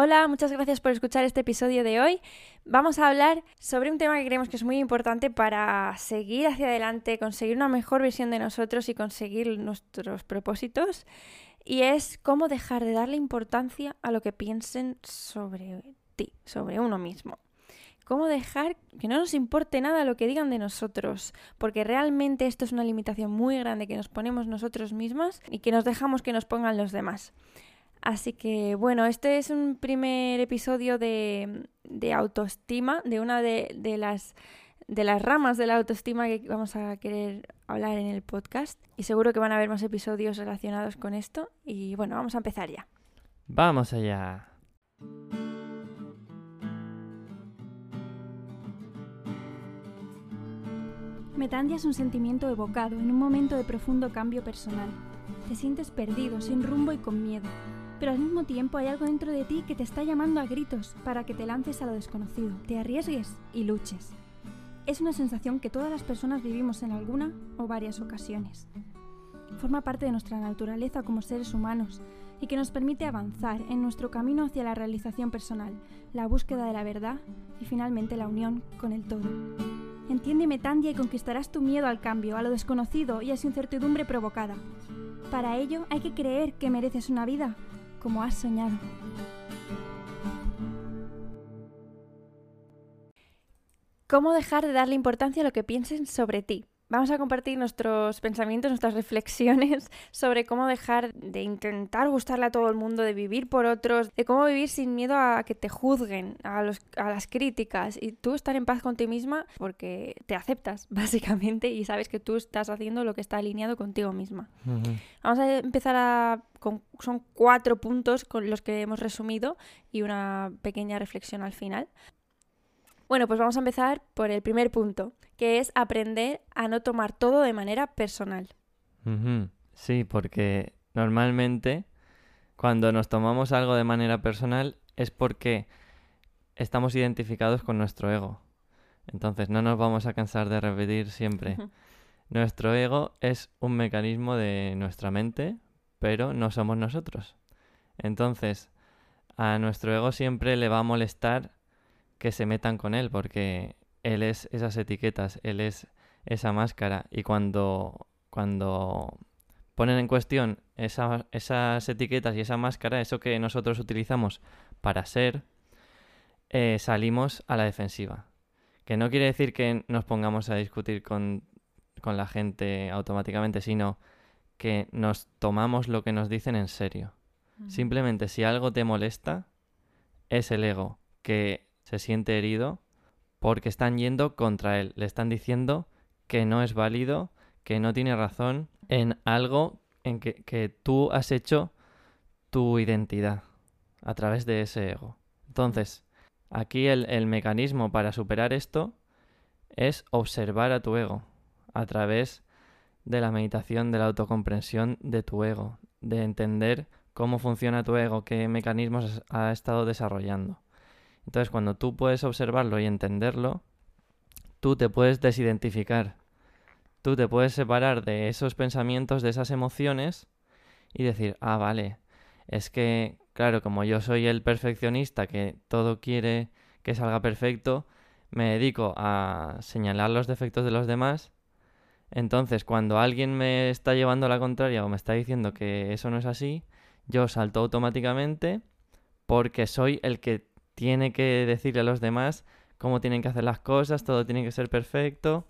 Hola, muchas gracias por escuchar este episodio de hoy. Vamos a hablar sobre un tema que creemos que es muy importante para seguir hacia adelante, conseguir una mejor visión de nosotros y conseguir nuestros propósitos. Y es cómo dejar de darle importancia a lo que piensen sobre ti, sobre uno mismo. Cómo dejar que no nos importe nada lo que digan de nosotros, porque realmente esto es una limitación muy grande que nos ponemos nosotros mismas y que nos dejamos que nos pongan los demás. Así que bueno, este es un primer episodio de, autoestima, de una de, las, de las ramas de la autoestima que vamos a querer hablar en el podcast. Y seguro que van a haber más episodios relacionados con esto. Y bueno, vamos a empezar ya. Vamos allá. Metandia es un sentimiento evocado en un momento de profundo cambio personal. Te sientes perdido, sin rumbo y con miedo pero al mismo tiempo hay algo dentro de ti que te está llamando a gritos para que te lances a lo desconocido, te arriesgues y luches. Es una sensación que todas las personas vivimos en alguna o varias ocasiones. Forma parte de nuestra naturaleza como seres humanos y que nos permite avanzar en nuestro camino hacia la realización personal, la búsqueda de la verdad y finalmente la unión con el todo. Entiéndeme, Tandia, y conquistarás tu miedo al cambio, a lo desconocido y a su incertidumbre provocada. Para ello hay que creer que mereces una vida como has soñado. ¿Cómo dejar de darle importancia a lo que piensen sobre ti? Vamos a compartir nuestros pensamientos, nuestras reflexiones sobre cómo dejar de intentar gustarle a todo el mundo, de vivir por otros, de cómo vivir sin miedo a que te juzguen, a, las críticas y tú estar en paz con ti misma porque te aceptas, básicamente, y sabes que tú estás haciendo lo que está alineado contigo misma. Vamos a empezar a... son cuatro puntos con los que hemos resumido y una pequeña reflexión al final. Bueno, pues vamos a empezar por el primer punto, que es aprender a no tomar todo de manera personal. Sí, porque normalmente cuando nos tomamos algo de manera personal es porque estamos identificados con nuestro ego. Entonces no nos vamos a cansar de repetir siempre. Nuestro ego es un mecanismo de nuestra mente, pero no somos nosotros. Entonces, a nuestro ego siempre le va a molestar que se metan con él, porque él es esas etiquetas, él es esa máscara. Y cuando, cuando ponen en cuestión esas etiquetas y esa máscara, eso que nosotros utilizamos para ser, eh, salimos a la defensiva. Que no quiere decir que nos pongamos a discutir con, con la gente automáticamente, sino que nos tomamos lo que nos dicen en serio. Simplemente si algo te molesta, es el ego que se siente herido porque están yendo contra él. Le están diciendo que no es válido, que no tiene razón en algo en que, tú has hecho tu identidad a través de ese ego. Entonces, aquí el, el mecanismo para superar esto es observar a tu ego a través de la meditación, de la autocomprensión de tu ego, de entender cómo funciona tu ego, qué mecanismos ha estado desarrollando. Entonces, cuando tú puedes observarlo y entenderlo, tú te puedes desidentificar. Tú te puedes separar de esos pensamientos, de esas emociones y decir, ah, vale, es que, claro, como yo soy el perfeccionista que todo quiere que salga perfecto, me dedico a señalar los defectos de los demás. Entonces, cuando alguien me está llevando a la contraria o me está diciendo que eso no es así, yo salto automáticamente porque soy el que tiene que decirle a los demás cómo tienen que hacer las cosas, todo tiene que ser perfecto.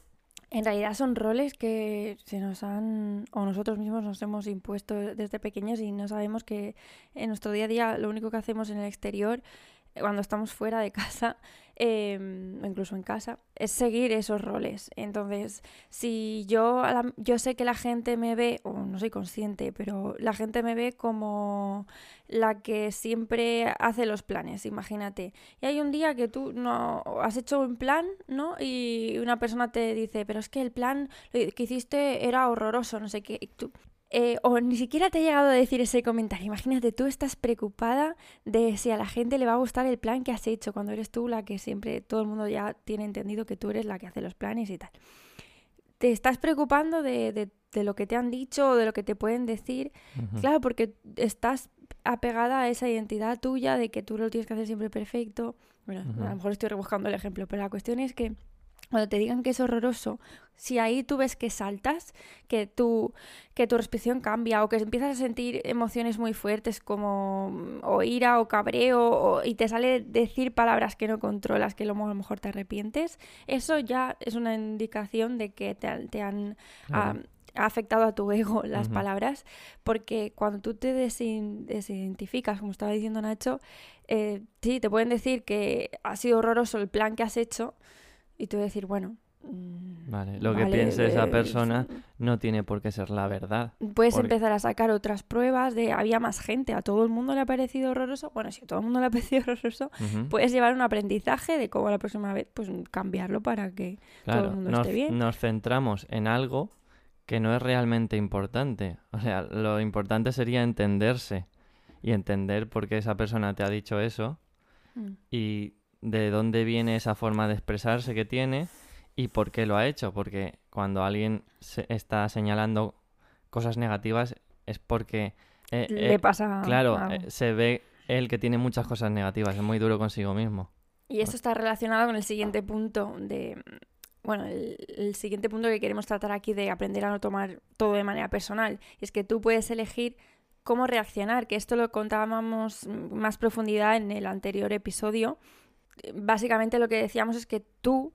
En realidad son roles que se nos han, o nosotros mismos nos hemos impuesto desde pequeños y no sabemos que en nuestro día a día lo único que hacemos en el exterior cuando estamos fuera de casa, em, incluso en casa, es seguir esos roles. Entonces, si yo, yo sé que la gente me ve, o no soy consciente, pero la gente me ve como la que siempre hace los planes, imagínate. Y hay un día que tú no has hecho un plan, ¿no? Y una persona te dice, pero es que el plan que hiciste era horroroso, no sé qué. Eh, o ni siquiera te ha llegado a decir ese comentario. Imagínate, tú estás preocupada de si a la gente le va a gustar el plan que has hecho, cuando eres tú la que siempre, todo el mundo ya tiene entendido que tú eres la que hace los planes y tal. Te estás preocupando de, de, lo que te han dicho o de lo que te pueden decir. Claro, porque estás apegada a esa identidad tuya de que tú lo tienes que hacer siempre perfecto. Bueno, Ujú. a lo mejor estoy rebuscando el ejemplo, pero la cuestión es que cuando te digan que es horroroso, si ahí tú ves que saltas, que tu, que tu respiración cambia o que empiezas a sentir emociones muy fuertes como mm, o ira o cabreo o- y te sale decir palabras que no controlas, que luego a lo mejor te arrepientes, eso ya es una indicación de que te, han- te han Claro. ha, ha afectado a tu ego las palabras, porque cuando tú te desin- desidentificas, como estaba diciendo Nacho, eh, sí, te pueden decir que ha sido horroroso el plan que has hecho y tú decir, bueno... mm, Vale, lo que piense esa eh, persona no tiene por qué ser la verdad. Puedes Porque- empezar a sacar otras pruebas de había más gente, a todo el mundo le ha parecido horroroso. Bueno, si a todo el mundo le ha parecido horroroso, puedes llevar un aprendizaje de cómo la próxima vez pues cambiarlo para que todo el Claro, mundo nos, esté bien. nos centramos en algo que no es realmente importante. O sea, lo importante sería entenderse y entender por qué esa persona te ha dicho eso Mm. y de dónde viene esa forma de expresarse que tiene y por qué lo ha hecho. Porque cuando alguien se está señalando cosas negativas es porque... eh, Le eh, pasa claro, eh, se ve él que tiene muchas cosas negativas, es muy duro consigo mismo. Y eso está relacionado con el siguiente punto de... Bueno, el, el siguiente punto que queremos tratar aquí de aprender a no tomar todo de manera personal. Es que tú puedes elegir cómo reaccionar, que esto lo contábamos más profundidad en el anterior episodio. Básicamente lo que decíamos es que tú,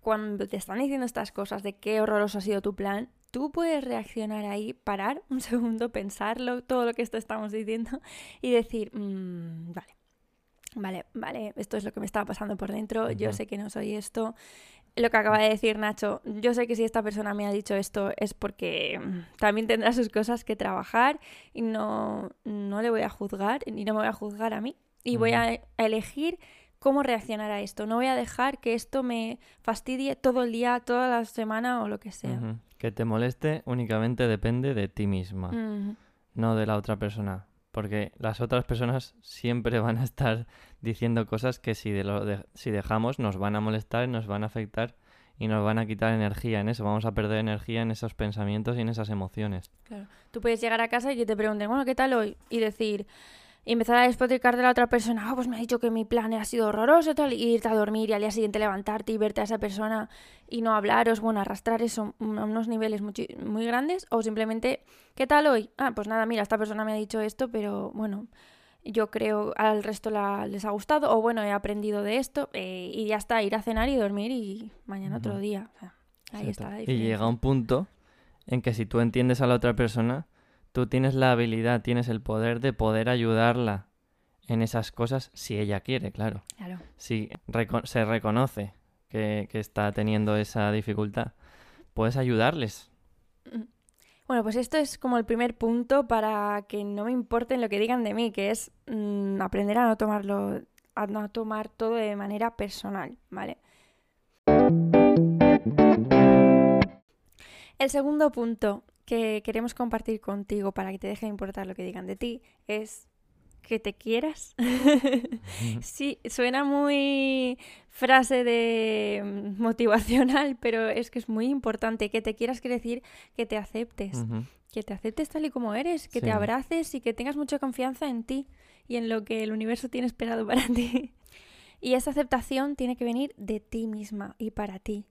cuando te están diciendo estas cosas de qué horroroso ha sido tu plan, tú puedes reaccionar ahí, parar un segundo, pensarlo, todo lo que esto estamos diciendo y decir, "Mm, vale, vale, vale, esto es lo que me estaba pasando por dentro, yo sé que no soy esto. Lo que acaba de decir Nacho, yo sé que si esta persona me ha dicho esto es porque mm, también tendrá sus cosas que trabajar y no, no le voy a juzgar ni no me voy a juzgar a mí. Y voy a elegir cómo reaccionar a esto. No voy a dejar que esto me fastidie todo el día, toda la semana o lo que sea. Que te moleste únicamente depende de ti misma. No de la otra persona. Porque las otras personas siempre van a estar diciendo cosas que si, de lo de- si dejamos nos van a molestar, nos van a afectar y nos van a quitar energía en eso. Vamos a perder energía en esos pensamientos y en esas emociones. Claro. Tú puedes llegar a casa y que te pregunten, bueno, ¿qué tal hoy? Y decir, y empezar a despotricar de la otra persona, ah, pues me ha dicho que mi plan ha sido horroroso, tal, y irte a dormir y al día siguiente levantarte y verte a esa persona y no hablaros, bueno, arrastrar eso a unos niveles muchi- muy grandes, o simplemente, ¿qué tal hoy? Ah, pues nada, mira, esta persona me ha dicho esto, pero bueno, yo creo al resto la- les ha gustado, o bueno, he aprendido de esto, eh, y ya está, ir a cenar y dormir y mañana otro día. O sea, ahí está la Y llega un punto en que si tú entiendes a la otra persona, tú tienes la habilidad, tienes el poder de poder ayudarla en esas cosas si ella quiere, claro. Claro. Si reco- se reconoce que, que está teniendo esa dificultad, puedes ayudarles. Bueno, pues esto es como el primer punto para que no me importen lo que digan de mí, que es mm, aprender a no tomarlo, a no tomar todo de manera personal, ¿vale? El segundo punto que queremos compartir contigo para que te deje de importar lo que digan de ti es que te quieras. sí, suena muy frase de mm, motivacional, pero es que es muy importante. Que te quieras quiere decir que te aceptes, que te aceptes tal y como eres, que te abraces y que tengas mucha confianza en ti y en lo que el universo tiene esperado para ti. Y esa aceptación tiene que venir de ti misma y para ti.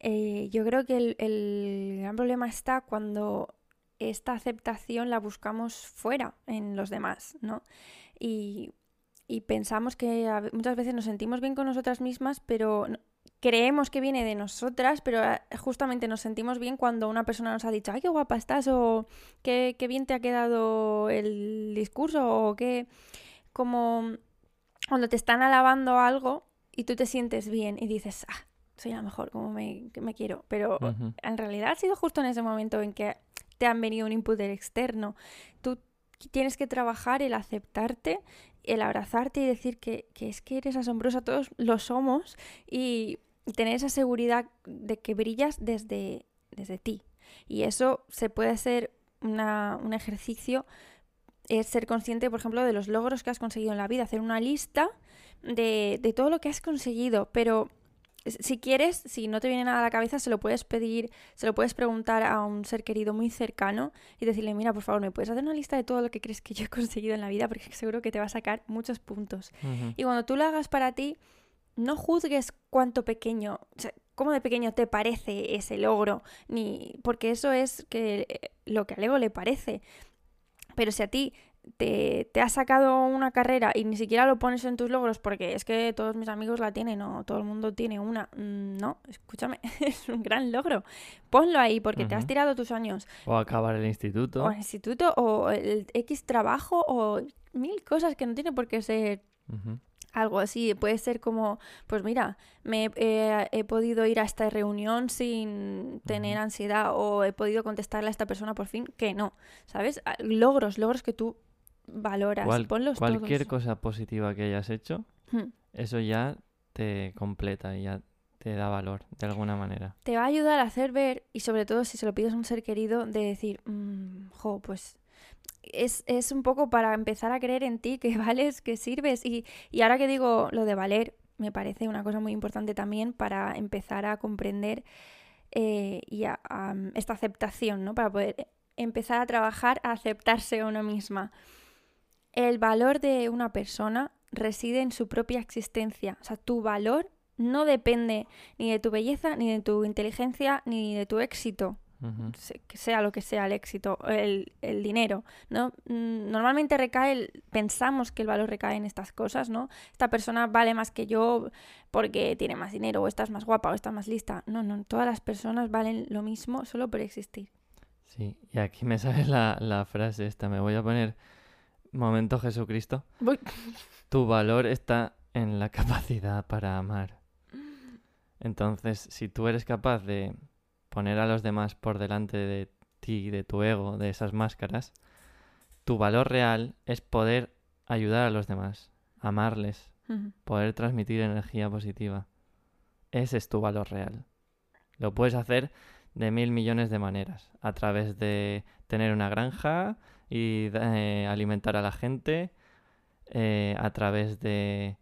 Eh, yo creo que el, el gran problema está cuando esta aceptación la buscamos fuera, en los demás, ¿no? Y, y pensamos que muchas veces nos sentimos bien con nosotras mismas, pero creemos que viene de nosotras, pero eh, justamente nos sentimos bien cuando una persona nos ha dicho, ay, qué guapa estás, o qué, qué bien te ha quedado el discurso, o qué, como cuando te están alabando algo y tú te sientes bien y dices, ah, soy la mejor, como me, me quiero, pero en realidad ha sido justo en ese momento en que te han venido un input del externo. Tú tienes que trabajar el aceptarte, el abrazarte y decir que, que es que eres asombrosa, todos lo somos, y, y tener esa seguridad de que brillas desde, desde ti. Y eso se puede hacer una- un ejercicio, es ser consciente, por ejemplo, de los logros que has conseguido en la vida, hacer una lista de, de todo lo que has conseguido, pero si quieres, si no te viene nada a la cabeza, se lo puedes pedir, se lo puedes preguntar a un ser querido muy cercano y decirle, mira, por favor, ¿me puedes hacer una lista de todo lo que crees que yo he conseguido en la vida? Porque seguro que te va a sacar muchos puntos. Y cuando tú lo hagas para ti, no juzgues cuánto pequeño, o sea, cómo de pequeño te parece ese logro, ni porque eso es que eh, lo que al ego le parece. Pero si a ti te, te has sacado una carrera y ni siquiera lo pones en tus logros porque es que todos mis amigos la tienen o todo el mundo tiene una, mm, no, escúchame, es un gran logro. Ponlo ahí porque te has tirado tus años O acabar el instituto. o el instituto o el X trabajo o mil cosas que no tiene por qué ser algo así. Puede ser como, pues mira, me eh, he podido ir a esta reunión sin tener ansiedad o he podido contestarle a esta persona por fin que no, ¿sabes? Logros, logros que tú valoras. Cual- Ponlos cualquier todos. cosa positiva que hayas hecho, Hmm. eso ya te completa y ya te da valor de alguna manera. Te va a ayudar a hacer ver, y sobre todo si se lo pides a un ser querido, de decir, "Mm, jo, pues es, es un poco para empezar a creer en ti, que vales, que sirves. Y, y ahora que digo lo de valer, me parece una cosa muy importante también para empezar a comprender eh, y a, a, esta aceptación, ¿no? Para poder empezar a trabajar a aceptarse a uno misma. El valor de una persona reside en su propia existencia. O sea, tu valor no depende ni de tu belleza, ni de tu inteligencia, ni de tu éxito, que sea lo que sea el éxito, el, el dinero, ¿no? Mm, Normalmente recae, el- pensamos que el valor recae en estas cosas, ¿no? Esta persona vale más que yo porque tiene más dinero, o estás más guapa, o estás más lista. No, no, todas las personas valen lo mismo solo por existir. Sí, y aquí me sale la, la frase esta, me voy a poner momento Jesucristo. Voy- Tu valor está en la capacidad para amar. Entonces, si tú eres capaz de poner a los demás por delante de ti, de tu ego, de esas máscaras, tu valor real es poder ayudar a los demás, amarles, poder transmitir energía positiva. Ese es tu valor real. Lo puedes hacer de mil millones de maneras, a través de tener una granja y eh, alimentar a la gente, eh, a través de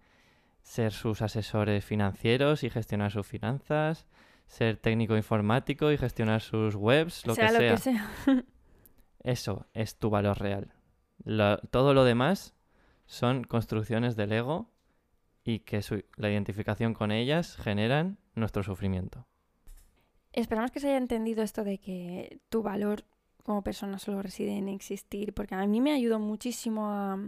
ser sus asesores financieros y gestionar sus finanzas, ser técnico informático y gestionar sus webs, lo sea que lo sea. que sea. Eso es tu valor real. Lo- todo lo demás son construcciones del ego y que su- la identificación con ellas generan nuestro sufrimiento. Esperamos que se haya entendido esto de que tu valor como persona solo reside en existir, porque a mí me ayudó muchísimo a,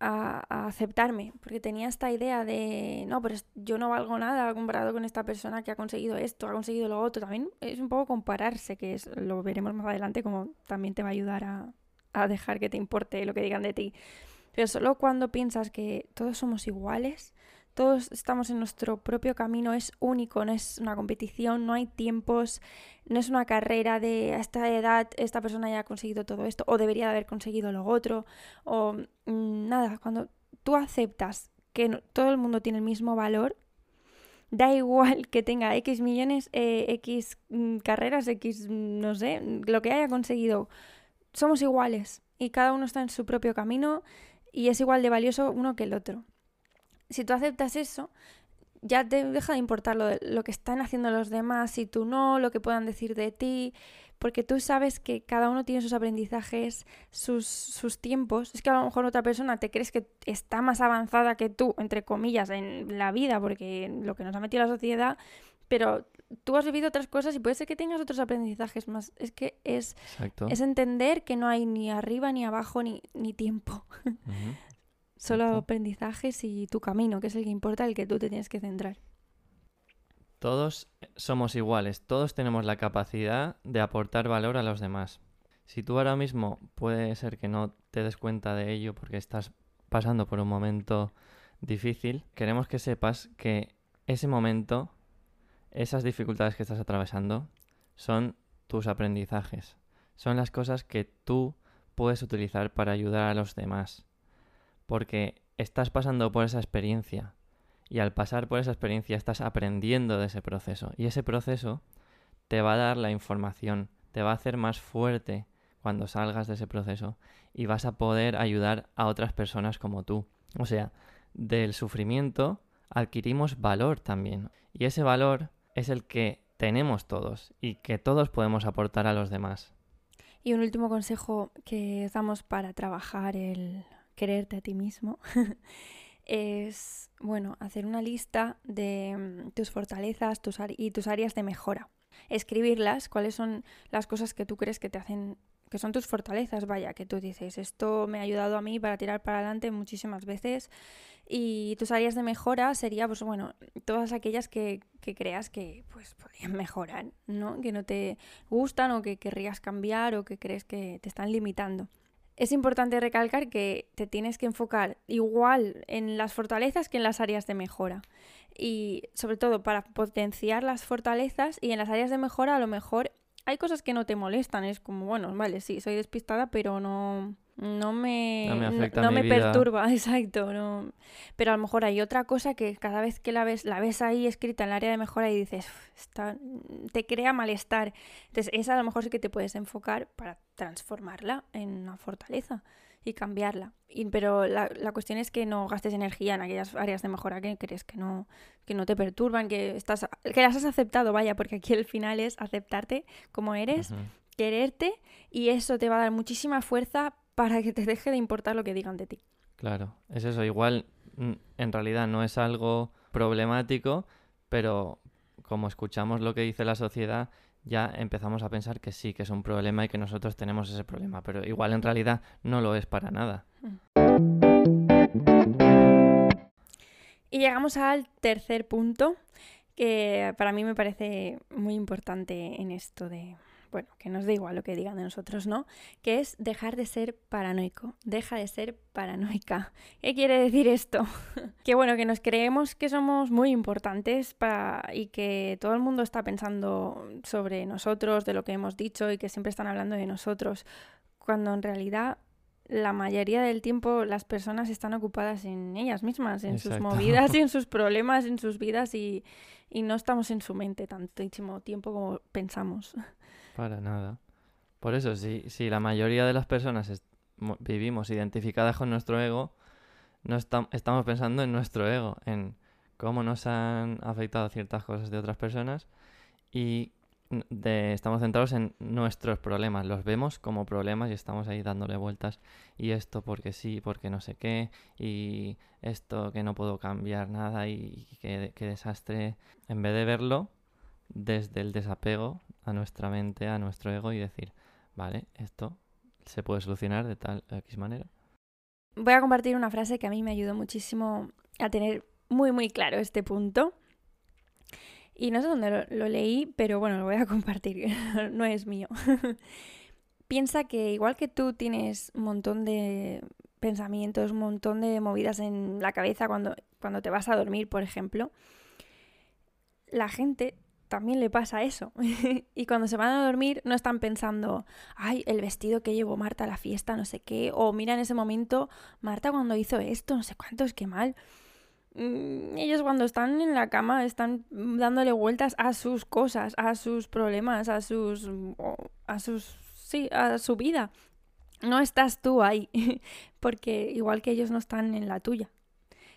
a- aceptarme, porque tenía esta idea de, no, pero yo no valgo nada comparado con esta persona que ha conseguido esto, ha conseguido lo otro. También es un poco compararse, que es, lo veremos más adelante, como también te va a ayudar a, a dejar que te importe lo que digan de ti. Pero solo cuando piensas que todos somos iguales, todos estamos en nuestro propio camino, es único, no es una competición, no hay tiempos, no es una carrera de a esta edad esta persona ya ha conseguido todo esto o debería de haber conseguido lo otro o mm, nada, cuando tú aceptas que todo el mundo tiene el mismo valor, da igual que tenga X millones, eh, X mm, carreras, X, mm, no sé, lo que haya conseguido, somos iguales y cada uno está en su propio camino y es igual de valioso uno que el otro. Si tú aceptas eso, ya te deja de importar lo, de- lo que están haciendo los demás, si tú no, lo que puedan decir de ti, porque tú sabes que cada uno tiene sus aprendizajes, sus, sus tiempos. Es que a lo mejor otra persona te crees que está más avanzada que tú, entre comillas, en la vida, porque lo que nos ha metido la sociedad, pero tú has vivido otras cosas y puede ser que tengas otros aprendizajes más. Es que es, Exacto. es entender que no hay ni arriba ni abajo ni, ni tiempo. Solo aprendizajes y tu camino, que es el que importa, el que tú te tienes que centrar. Todos somos iguales, todos tenemos la capacidad de aportar valor a los demás. Si tú ahora mismo puede ser que no te des cuenta de ello porque estás pasando por un momento difícil, queremos que sepas que ese momento, esas dificultades que estás atravesando, son tus aprendizajes. Son las cosas que tú puedes utilizar para ayudar a los demás. Porque estás pasando por esa experiencia y al pasar por esa experiencia estás aprendiendo de ese proceso. Y ese proceso te va a dar la información, te va a hacer más fuerte cuando salgas de ese proceso y vas a poder ayudar a otras personas como tú. O sea, del sufrimiento adquirimos valor también. Y ese valor es el que tenemos todos y que todos podemos aportar a los demás. Y un último consejo que damos para trabajar el quererte a ti mismo es, bueno, hacer una lista de mm, tus fortalezas tus y tus áreas de mejora. Escribirlas, cuáles son las cosas que tú crees que te hacen que son tus fortalezas, vaya, que tú dices, esto me ha ayudado a mí para tirar para adelante muchísimas veces y tus áreas de mejora sería, pues bueno, todas aquellas que, que creas que pues podrían mejorar, ¿no? Que no te gustan o que querrías cambiar o que crees que te están limitando. Es importante recalcar que te tienes que enfocar igual en las fortalezas que en las áreas de mejora. Y sobre todo para potenciar las fortalezas y en las áreas de mejora a lo mejor hay cosas que no te molestan, es como, bueno, vale, sí, soy despistada, pero no, no me, no me, perturba, exacto. No. Pero a lo mejor hay otra cosa que cada vez que la ves, la ves ahí escrita en el área de mejora y dices, está, te crea malestar. Entonces, esa a lo mejor sí que te puedes enfocar para transformarla en una fortaleza y cambiarla. Y, pero la, la, cuestión es que no gastes energía en aquellas áreas de mejora que crees que no, que no te perturban, que, estás, que las has aceptado, vaya, porque aquí el final es aceptarte como eres, quererte y eso te va a dar muchísima fuerza para que te deje de importar lo que digan de ti. Claro, es eso. Igual mm, en realidad no es algo problemático, pero como escuchamos lo que dice la sociedad, ya empezamos a pensar que sí, que es un problema y que nosotros tenemos ese problema, pero igual en realidad no lo es para nada. Y llegamos al tercer punto, que para mí me parece muy importante en esto de, bueno, que nos da igual lo que digan de nosotros, ¿no? Que es dejar de ser paranoico, deja de ser paranoica. ¿Qué quiere decir esto? que bueno, que nos creemos que somos muy importantes para... y que todo el mundo está pensando sobre nosotros, de lo que hemos dicho y que siempre están hablando de nosotros, cuando en realidad la mayoría del tiempo las personas están ocupadas en ellas mismas, en sus movidas y en sus problemas, en sus vidas y, y no estamos en su mente tantísimo tiempo como pensamos. Para nada. Por eso, si, si la mayoría de las personas vivimos identificadas con nuestro ego, no estamos pensando en nuestro ego, en cómo nos han afectado ciertas cosas de otras personas y estamos centrados en nuestros problemas, los vemos como problemas y estamos ahí dándole vueltas. Y esto porque sí, porque no sé qué y esto que no puedo cambiar nada y qué desastre, en vez de verlo desde el desapego a nuestra mente, a nuestro ego y decir, vale, esto se puede solucionar de tal X manera. Voy a compartir una frase que a mí me ayudó muchísimo a tener muy muy claro este punto. Y no sé dónde lo, leí, pero bueno, lo voy a compartir, no es mío. Piensa que igual que tú tienes un montón de pensamientos, un montón de movidas en la cabeza cuando, cuando te vas a dormir, por ejemplo, la gente también le pasa eso. y cuando se van a dormir no están pensando, ay, el vestido que llevó Marta a la fiesta, no sé qué, o mira en ese momento, Marta cuando hizo esto, no sé cuántos, qué mal. Mm, ellos cuando están en la cama están dándole vueltas a sus cosas, a sus problemas, a sus a sus sí, a su vida. No estás tú ahí, porque igual que ellos no están en la tuya.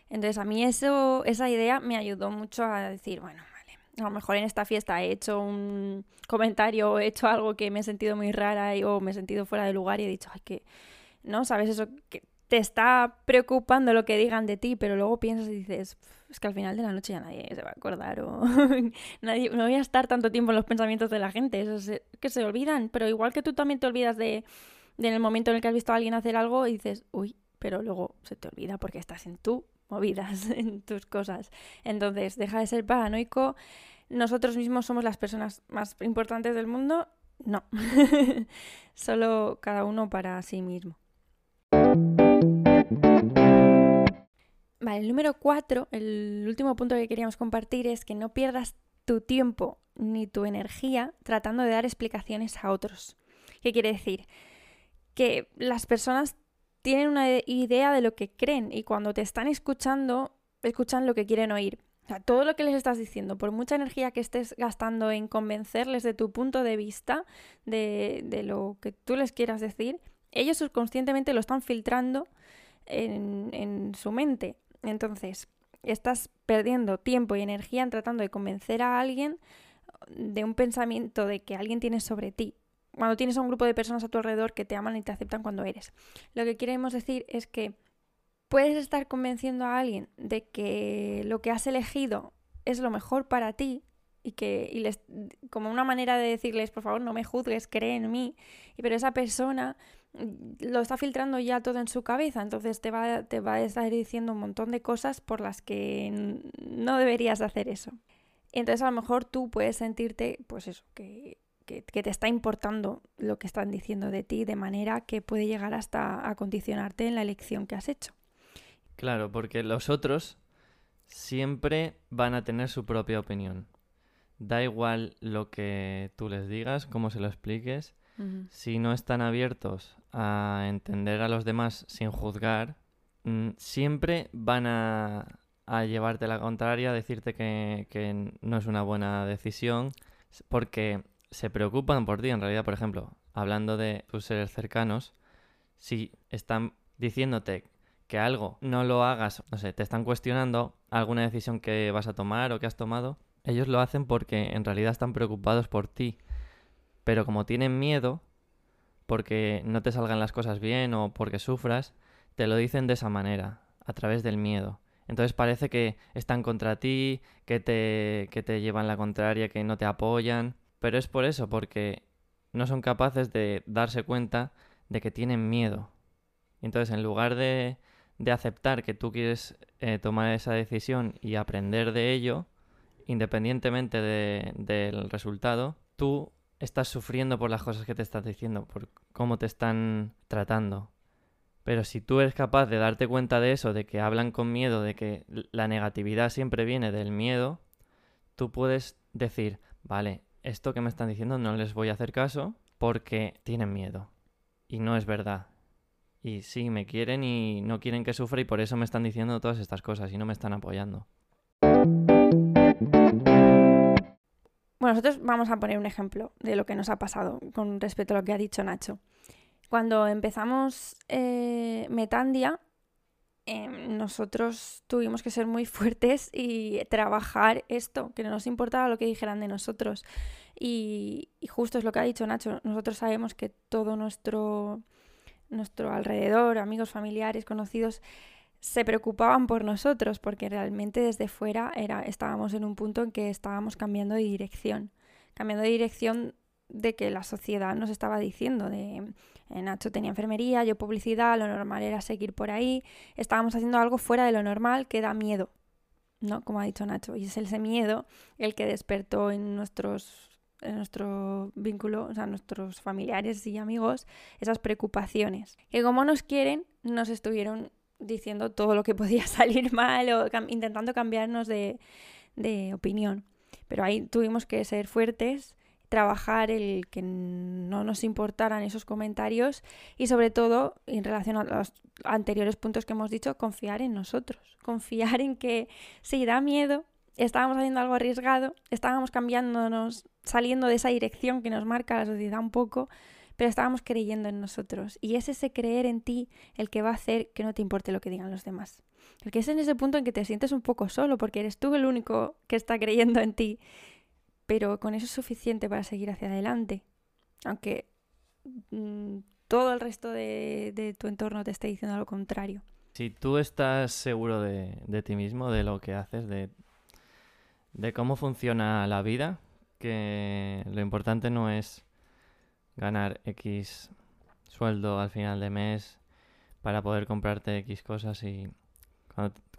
Entonces a mí eso esa idea me ayudó mucho a decir, bueno, a lo mejor en esta fiesta he hecho un comentario o he hecho algo que me he sentido muy rara o me he sentido fuera de lugar y he dicho, ay, que, ¿no? ¿Sabes eso? Que te está preocupando lo que digan de ti, pero luego piensas y dices, es que al final de la noche ya nadie se va a acordar o nadie, no voy a estar tanto tiempo en los pensamientos de la gente, eso que se olvidan, pero igual que tú también te olvidas de, de en el momento en el que has visto a alguien hacer algo y dices, uy, pero luego se te olvida porque estás en tú movidas en tus cosas. Entonces, deja de ser paranoico. ¿Nosotros mismos somos las personas más importantes del mundo? No. Solo cada uno para sí mismo. Vale, el número cuatro, el último punto que queríamos compartir es que no pierdas tu tiempo ni tu energía tratando de dar explicaciones a otros. ¿Qué quiere decir? Que las personas tienen una idea de lo que creen y cuando te están escuchando, escuchan lo que quieren oír. O sea, todo lo que les estás diciendo, por mucha energía que estés gastando en convencerles de tu punto de vista, de, de lo que tú les quieras decir, ellos subconscientemente lo están filtrando en, en su mente. Entonces, estás perdiendo tiempo y energía en tratando de convencer a alguien de un pensamiento de que alguien tiene sobre ti. Cuando tienes a un grupo de personas a tu alrededor que te aman y te aceptan cuando eres. Lo que queremos decir es que puedes estar convenciendo a alguien de que lo que has elegido es lo mejor para ti y que y les como una manera de decirles por favor no me juzgues cree en mí pero esa persona lo está filtrando ya todo en su cabeza, entonces te va, te va a estar diciendo un montón de cosas por las que no deberías hacer eso. Entonces a lo mejor tú puedes sentirte, pues eso, que, que, te está importando lo que están diciendo de ti, de manera que puede llegar hasta a condicionarte en la elección que has hecho. Claro, porque los otros siempre van a tener su propia opinión. Da igual lo que tú les digas, cómo se lo expliques, si no están abiertos a entender a los demás sin juzgar, mm, siempre van a, llevarte la contraria, a decirte que, no es una buena decisión, porque se preocupan por ti. En realidad, por ejemplo, hablando de tus seres cercanos, si están diciéndote que algo no lo hagas, no sé, te están cuestionando alguna decisión que vas a tomar o que has tomado, ellos lo hacen porque en realidad están preocupados por ti. Pero como tienen miedo, porque no te salgan las cosas bien o porque sufras, te lo dicen de esa manera, a través del miedo. Entonces parece que están contra ti, que te, que te llevan la contraria, que no te apoyan, pero es por eso, porque no son capaces de darse cuenta de que tienen miedo. Entonces, en lugar de, de aceptar que tú quieres eh, tomar esa decisión y aprender de ello, independientemente del resultado, tú estás sufriendo por las cosas que te estás diciendo, por cómo te están tratando. Pero si tú eres capaz de darte cuenta de eso, de que hablan con miedo, de que la negatividad siempre viene del miedo, tú puedes decir, vale, esto que me están diciendo no les voy a hacer caso porque tienen miedo. Y no es verdad. Y sí, me quieren y no quieren que sufra y por eso me están diciendo todas estas cosas y no me están apoyando. Bueno, nosotros vamos a poner un ejemplo de lo que nos ha pasado con respecto a lo que ha dicho Nacho. Cuando empezamos eh, Metandia, em, nosotros tuvimos que ser muy fuertes y trabajar esto, que no nos importaba lo que dijeran de nosotros. Y, y, justo es lo que ha dicho Nacho, nosotros sabemos que todo nuestro, nuestro alrededor, amigos, familiares, conocidos, se preocupaban por nosotros porque realmente desde fuera era, estábamos en un punto en que estábamos cambiando de dirección, cambiando de dirección de que la sociedad nos estaba diciendo de eh, Nacho tenía enfermería, yo publicidad, lo normal era seguir por ahí, estábamos haciendo algo fuera de lo normal que da miedo, ¿no? Como ha dicho Nacho, y es ese miedo el que despertó en nuestros en nuestro vínculo, o sea, nuestros familiares y amigos, esas preocupaciones. Que como nos quieren, nos estuvieron diciendo todo lo que podía salir mal o intentando cambiarnos de, de opinión. Pero ahí tuvimos que ser fuertes, trabajar el que no nos importaran esos comentarios y sobre todo, en relación a los anteriores puntos que hemos dicho, confiar en nosotros. Confiar en que si da miedo, estábamos haciendo algo arriesgado, estábamos cambiándonos, saliendo de esa dirección que nos marca la sociedad un poco, pero estábamos creyendo en nosotros. Y es ese creer en ti el que va a hacer que no te importe lo que digan los demás. El que es en ese punto en que te sientes un poco solo, porque eres tú el único que está creyendo en ti. Pero con eso es suficiente para seguir hacia adelante. Aunque mm, todo el resto de, tu entorno te esté diciendo lo contrario. Si tú estás seguro de, ti mismo, de lo que haces, de, de cómo funciona la vida, que lo importante no es ganar X sueldo al final de mes para poder comprarte X cosas y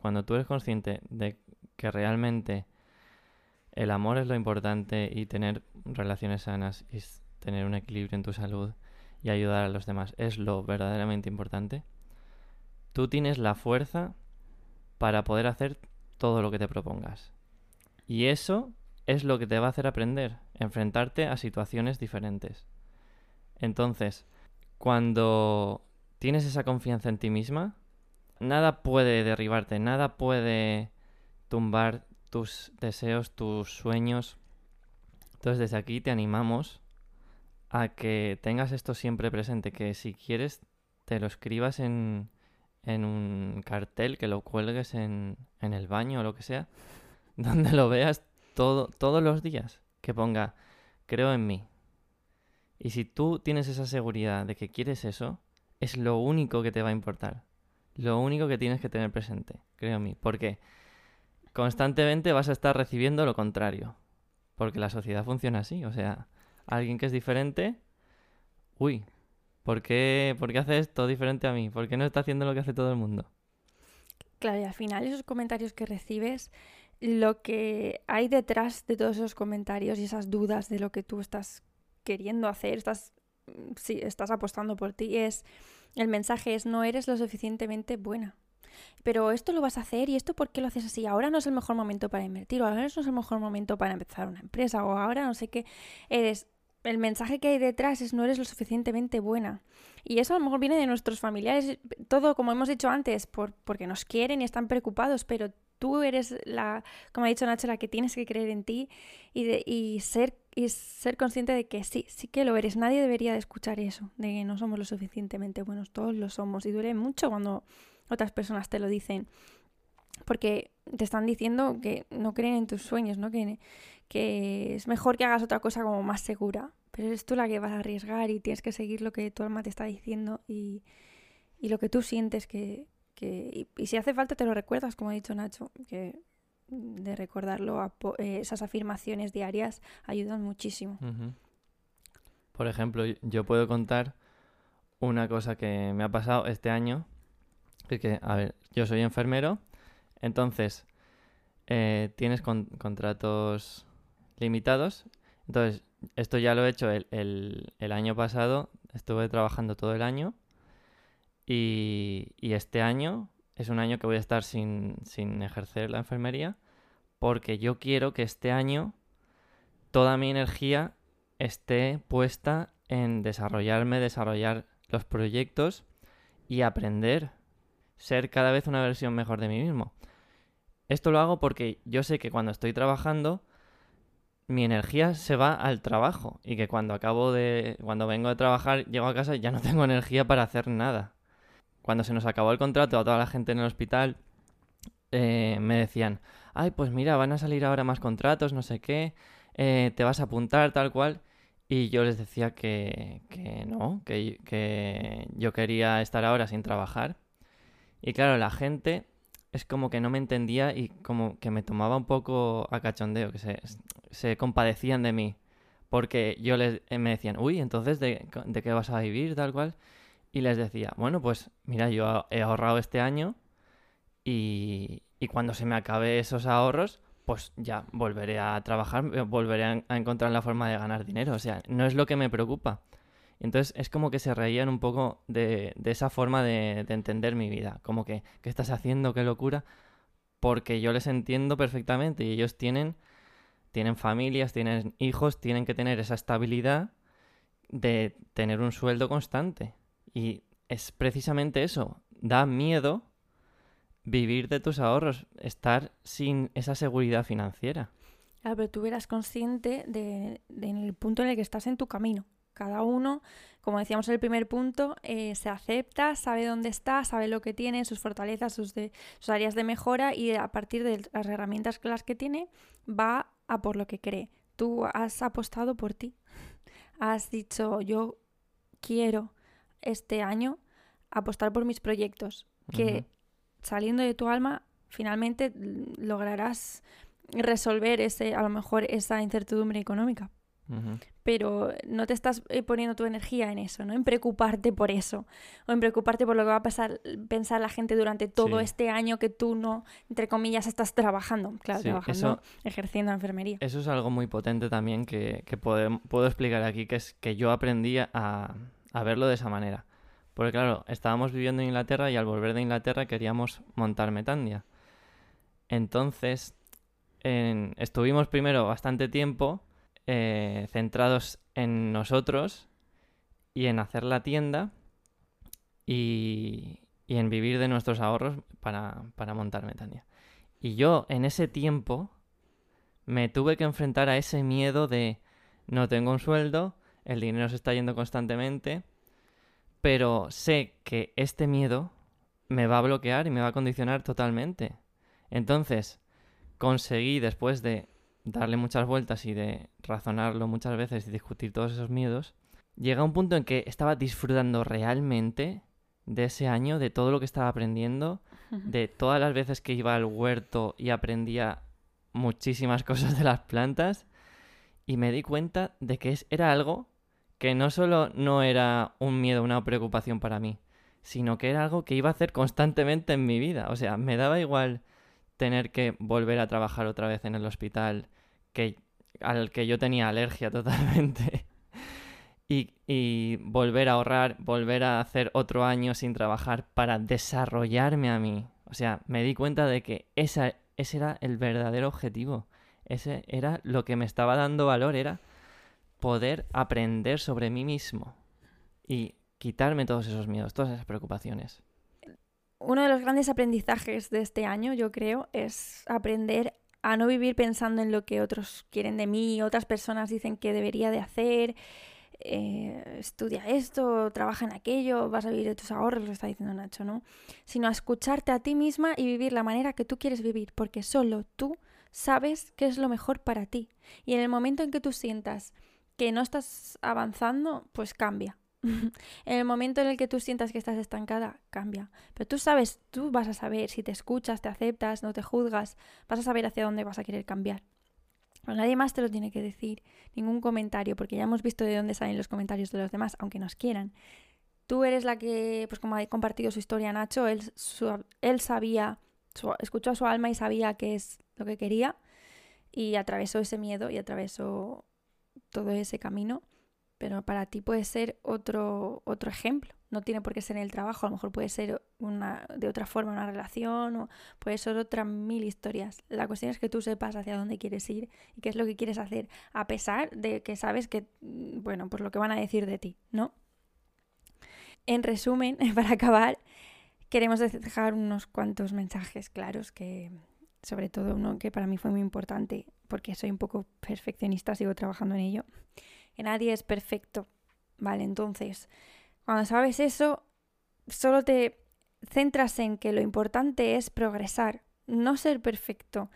cuando, tú eres consciente de que realmente el amor es lo importante y tener relaciones sanas y tener un equilibrio en tu salud y ayudar a los demás es lo verdaderamente importante, tú tienes la fuerza para poder hacer todo lo que te propongas. Y eso es lo que te va a hacer aprender, enfrentarte a situaciones diferentes. Entonces, cuando tienes esa confianza en ti misma, nada puede derribarte, nada puede tumbar tus deseos, tus sueños. Entonces desde aquí te animamos a que tengas esto siempre presente, que si quieres te lo escribas en, en un cartel, que lo cuelgues en, en el baño o lo que sea, donde lo veas todo, todos los días, que ponga, creo en mí. Y si tú tienes esa seguridad de que quieres eso, es lo único que te va a importar. Lo único que tienes que tener presente, creo en mí. Porque constantemente vas a estar recibiendo lo contrario. Porque la sociedad funciona así. O sea, alguien que es diferente, uy, ¿por qué, ¿por qué hace esto diferente a mí? ¿Por qué no está haciendo lo que hace todo el mundo? Claro, y al final esos comentarios que recibes, lo que hay detrás de todos esos comentarios y esas dudas de lo que tú estás queriendo hacer, estás, sí, estás apostando por ti, es el mensaje es no eres lo suficientemente buena. Pero esto lo vas a hacer y esto por qué lo haces así. Ahora no es el mejor momento para invertir o ahora no es el mejor momento para empezar una empresa o ahora no sé qué. Eres el mensaje que hay detrás es no eres lo suficientemente buena. Y eso a lo mejor viene de nuestros familiares, todo como hemos dicho antes, por, porque nos quieren y están preocupados, pero tú eres la, como ha dicho Nacho, la que tienes que creer en ti y, de, y, ser, y ser consciente de que sí, sí que lo eres. Nadie debería de escuchar eso, de que no somos lo suficientemente buenos, todos lo somos. Y duele mucho cuando otras personas te lo dicen, porque te están diciendo que no creen en tus sueños, ¿no? Que, que es mejor que hagas otra cosa como más segura, pero eres tú la que vas a arriesgar y tienes que seguir lo que tu alma te está diciendo y, y lo que tú sientes que... que y, si hace falta te lo recuerdas, como ha dicho Nacho, que de recordarlo, eh, esas afirmaciones diarias ayudan muchísimo. Por ejemplo, yo puedo contar una cosa que me ha pasado este año, es a ver, yo soy enfermero, entonces eh, tienes con contratos limitados. Entonces, esto ya lo he hecho el, año pasado, estuve trabajando todo el año y, este año es un año que voy a estar sin ejercer la enfermería porque yo quiero que este año toda mi energía esté puesta en desarrollarme, desarrollar los proyectos y aprender, ser cada vez una versión mejor de mí mismo. Esto lo hago porque yo sé que cuando estoy trabajando mi energía se va al trabajo y que cuando acabo de cuando vengo de trabajar llego a casa y ya no tengo energía para hacer nada. Cuando se nos acabó el contrato a toda la gente en el hospital eh, me decían, ay pues mira van a salir ahora más contratos, no sé qué, eh, te vas a apuntar tal cual y yo les decía que, que no, que, que yo quería estar ahora sin trabajar. Y claro, la gente es como que no me entendía y como que me tomaba un poco a cachondeo, que se, se compadecían de mí. Porque yo les eh, me decían, uy, entonces ¿de, ¿de, qué vas a vivir? Tal cual. Y les decía, bueno, pues mira, yo he ahorrado este año y, y cuando se me acabe esos ahorros, pues ya volveré a trabajar, volveré a, a encontrar la forma de ganar dinero. O sea, no es lo que me preocupa. Entonces es como que se reían un poco de, esa forma de, de, entender mi vida. Como que, ¿qué estás haciendo? ¿Qué locura? Porque yo les entiendo perfectamente y ellos tienen, tienen familias, tienen hijos, tienen que tener esa estabilidad de tener un sueldo constante. Y es precisamente eso. Da miedo vivir de tus ahorros, estar sin esa seguridad financiera. Claro, pero tú eras consciente de, de, en el punto en el que estás en tu camino. Cada uno, como decíamos en el primer punto, eh, se acepta, sabe dónde está, sabe lo que tiene, sus fortalezas, sus, de, sus áreas de mejora y a partir de las herramientas claras que tiene, va a por lo que cree. Tú has apostado por ti. Has dicho, yo quiero este año apostar por mis proyectos. Que uh -huh. saliendo de tu alma, finalmente lograrás resolver ese, a lo mejor esa incertidumbre económica. Uh -huh. Pero no te estás eh, poniendo tu energía en eso, ¿no? En preocuparte por eso. O en preocuparte por lo que va a pasar, pensar la gente durante todo sí. este año que tú no, entre comillas, estás trabajando. Claro, sí, trabajando, eso, ejerciendo enfermería. Eso es algo muy potente también que, que puedo, puedo explicar aquí, que es que yo aprendí a, a verlo de esa manera. Porque claro, estábamos viviendo en Inglaterra y al volver de Inglaterra queríamos montar Metandia. Entonces, en, estuvimos primero bastante tiempo eh, centrados en nosotros y en hacer la tienda y, en vivir de nuestros ahorros para, para montar Metania. Y yo en ese tiempo me tuve que enfrentar a ese miedo de no tengo un sueldo, el dinero se está yendo constantemente, pero sé que este miedo me va a bloquear y me va a condicionar totalmente. Entonces, conseguí después de darle muchas vueltas y de razonarlo muchas veces y discutir todos esos miedos, llega un punto en que estaba disfrutando realmente de ese año, de todo lo que estaba aprendiendo, de todas las veces que iba al huerto y aprendía muchísimas cosas de las plantas y me di cuenta de que era algo que no solo no era un miedo, una preocupación para mí, sino que era algo que iba a hacer constantemente en mi vida. O sea, me daba igual tener que volver a trabajar otra vez en el hospital que, al que yo tenía alergia totalmente. y, y, volver a ahorrar, volver a hacer otro año sin trabajar para desarrollarme a mí. O sea, me di cuenta de que esa, ese era el verdadero objetivo. Ese era lo que me estaba dando valor, era poder aprender sobre mí mismo y quitarme todos esos miedos, todas esas preocupaciones. Uno de los grandes aprendizajes de este año, yo creo, es aprender a no vivir pensando en lo que otros quieren de mí, otras personas dicen que debería de hacer, eh, estudia esto, trabaja en aquello, vas a vivir de tus ahorros, lo está diciendo Nacho, ¿no? Sino a escucharte a ti misma y vivir la manera que tú quieres vivir, porque solo tú sabes qué es lo mejor para ti. Y en el momento en que tú sientas que no estás avanzando, pues cambia. en el momento en el que tú sientas que estás estancada, cambia. Pero tú sabes, tú vas a saber si te escuchas, te aceptas, no te juzgas, vas a saber hacia dónde vas a querer cambiar. nadie más te lo tiene que decir, ningún comentario, porque ya hemos visto de dónde salen los comentarios de los demás, aunque nos quieran. Tú eres la que, pues como ha compartido su historia Nacho, él, él sabía, escuchó a su alma y sabía qué es lo que quería y atravesó ese miedo y atravesó todo ese camino pero para ti puede ser otro, otro ejemplo. No tiene por qué ser en el trabajo, a lo mejor puede ser una, de otra forma una relación o puede ser otras mil historias. La cuestión es que tú sepas hacia dónde quieres ir y qué es lo que quieres hacer, a pesar de que sabes que, mm, bueno, pues lo que van a decir de ti, ¿no? En resumen, para acabar, queremos dejar unos cuantos mensajes claros que, sobre todo uno que para mí fue muy importante porque soy un poco perfeccionista, sigo trabajando en ello que nadie es perfecto. Vale, entonces, cuando sabes eso, solo te centras en que lo importante es progresar, no ser perfecto.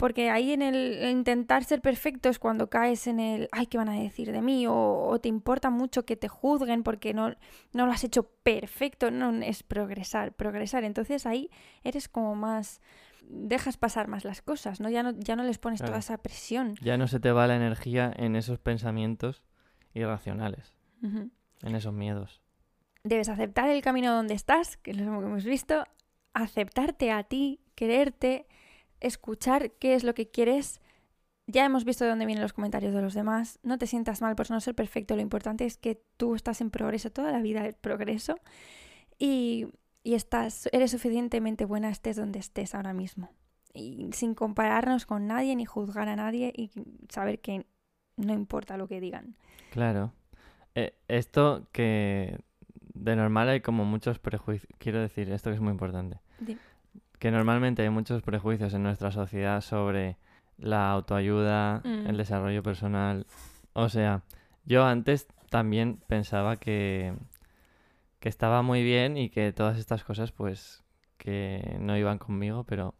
Porque ahí en el intentar ser perfecto es cuando caes en el, ay, ¿qué van a decir de mí? O, te importa mucho que te juzguen porque no, no lo has hecho perfecto. No, es progresar, progresar. Entonces ahí eres como más, dejas pasar más las cosas, ¿no? Ya no, ya no les pones toda esa presión. Ya no se te va la energía en esos pensamientos irracionales, en esos miedos. Debes aceptar el camino donde estás, que es lo que hemos visto, aceptarte a ti, quererte, escuchar qué es lo que quieres. Ya hemos visto de dónde vienen los comentarios de los demás. No te sientas mal por no ser perfecto. Lo importante es que tú estás en progreso, toda la vida el progreso. Y y estás, eres suficientemente buena estés donde estés ahora mismo. Y sin compararnos con nadie ni juzgar a nadie y saber que no importa lo que digan. Claro. Eh, esto que de normal hay como muchos prejuicios. Quiero decir, esto que es muy importante. Que normalmente hay muchos prejuicios en nuestra sociedad sobre la autoayuda, el mm. desarrollo personal. O sea, yo antes también pensaba que que estaba muy bien y que todas estas cosas pues que no iban conmigo, pero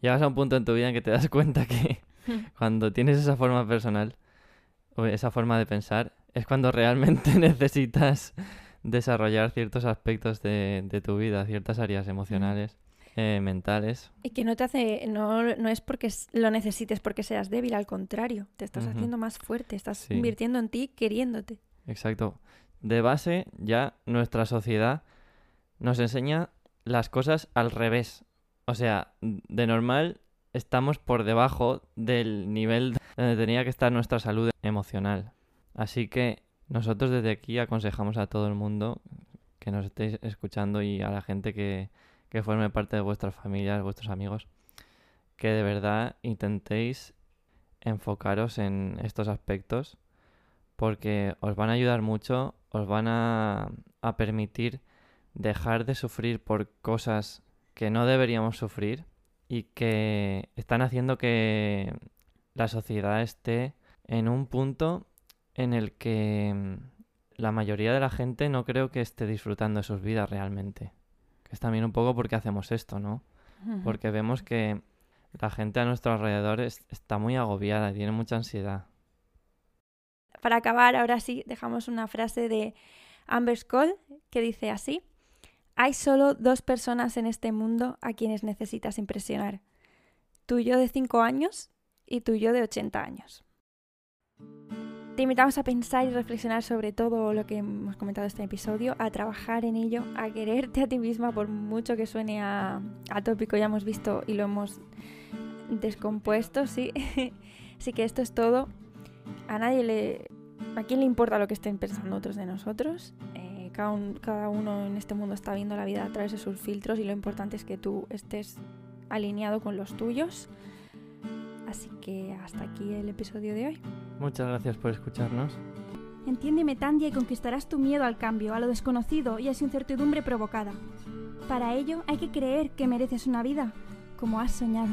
llegas a un punto en tu vida en que te das cuenta que cuando tienes esa forma personal o esa forma de pensar es cuando realmente necesitas desarrollar ciertos aspectos de, tu vida, ciertas áreas emocionales. Eh, mentales. Y que no te hace, no, no, es porque lo necesites porque seas débil, al contrario, te estás haciendo más fuerte, estás invirtiendo en ti queriéndote. Exacto de base ya nuestra sociedad nos enseña las cosas al revés. O sea, de normal estamos por debajo del nivel donde tenía que estar nuestra salud emocional. Así que nosotros desde aquí aconsejamos a todo el mundo que nos estéis escuchando y a la gente que, que forme parte de vuestras familias, vuestros amigos, que de verdad intentéis enfocaros en estos aspectos porque os van a ayudar mucho os van a, permitir dejar de sufrir por cosas que no deberíamos sufrir y que están haciendo que la sociedad esté en un punto en el que la mayoría de la gente no creo que esté disfrutando de sus vidas realmente. Es también un poco porque hacemos esto, ¿no? Porque vemos que la gente a nuestro alrededor es- está muy agobiada, tiene mucha ansiedad. Para acabar, ahora sí, dejamos una frase de Amber Scott que dice así: Hay solo dos personas en este mundo a quienes necesitas impresionar. Tu yo de 5 años y tu yo de 80 años. Te invitamos a pensar y reflexionar sobre todo lo que hemos comentado en este episodio, a trabajar en ello, a quererte a ti misma por mucho que suene a, a tópico, ya hemos visto y lo hemos descompuesto, sí. Así que esto es todo. A nadie le... ¿A quién le importa lo que estén pensando otros de nosotros? Eh, cada, un- cada uno en este mundo está viendo la vida a través de sus filtros y lo importante es que tú estés alineado con los tuyos. Así que hasta aquí el episodio de hoy. Muchas gracias por escucharnos. Entiéndeme, Tandia, y conquistarás tu miedo al cambio, a lo desconocido y a esa incertidumbre provocada. Para ello hay que creer que mereces una vida como has soñado.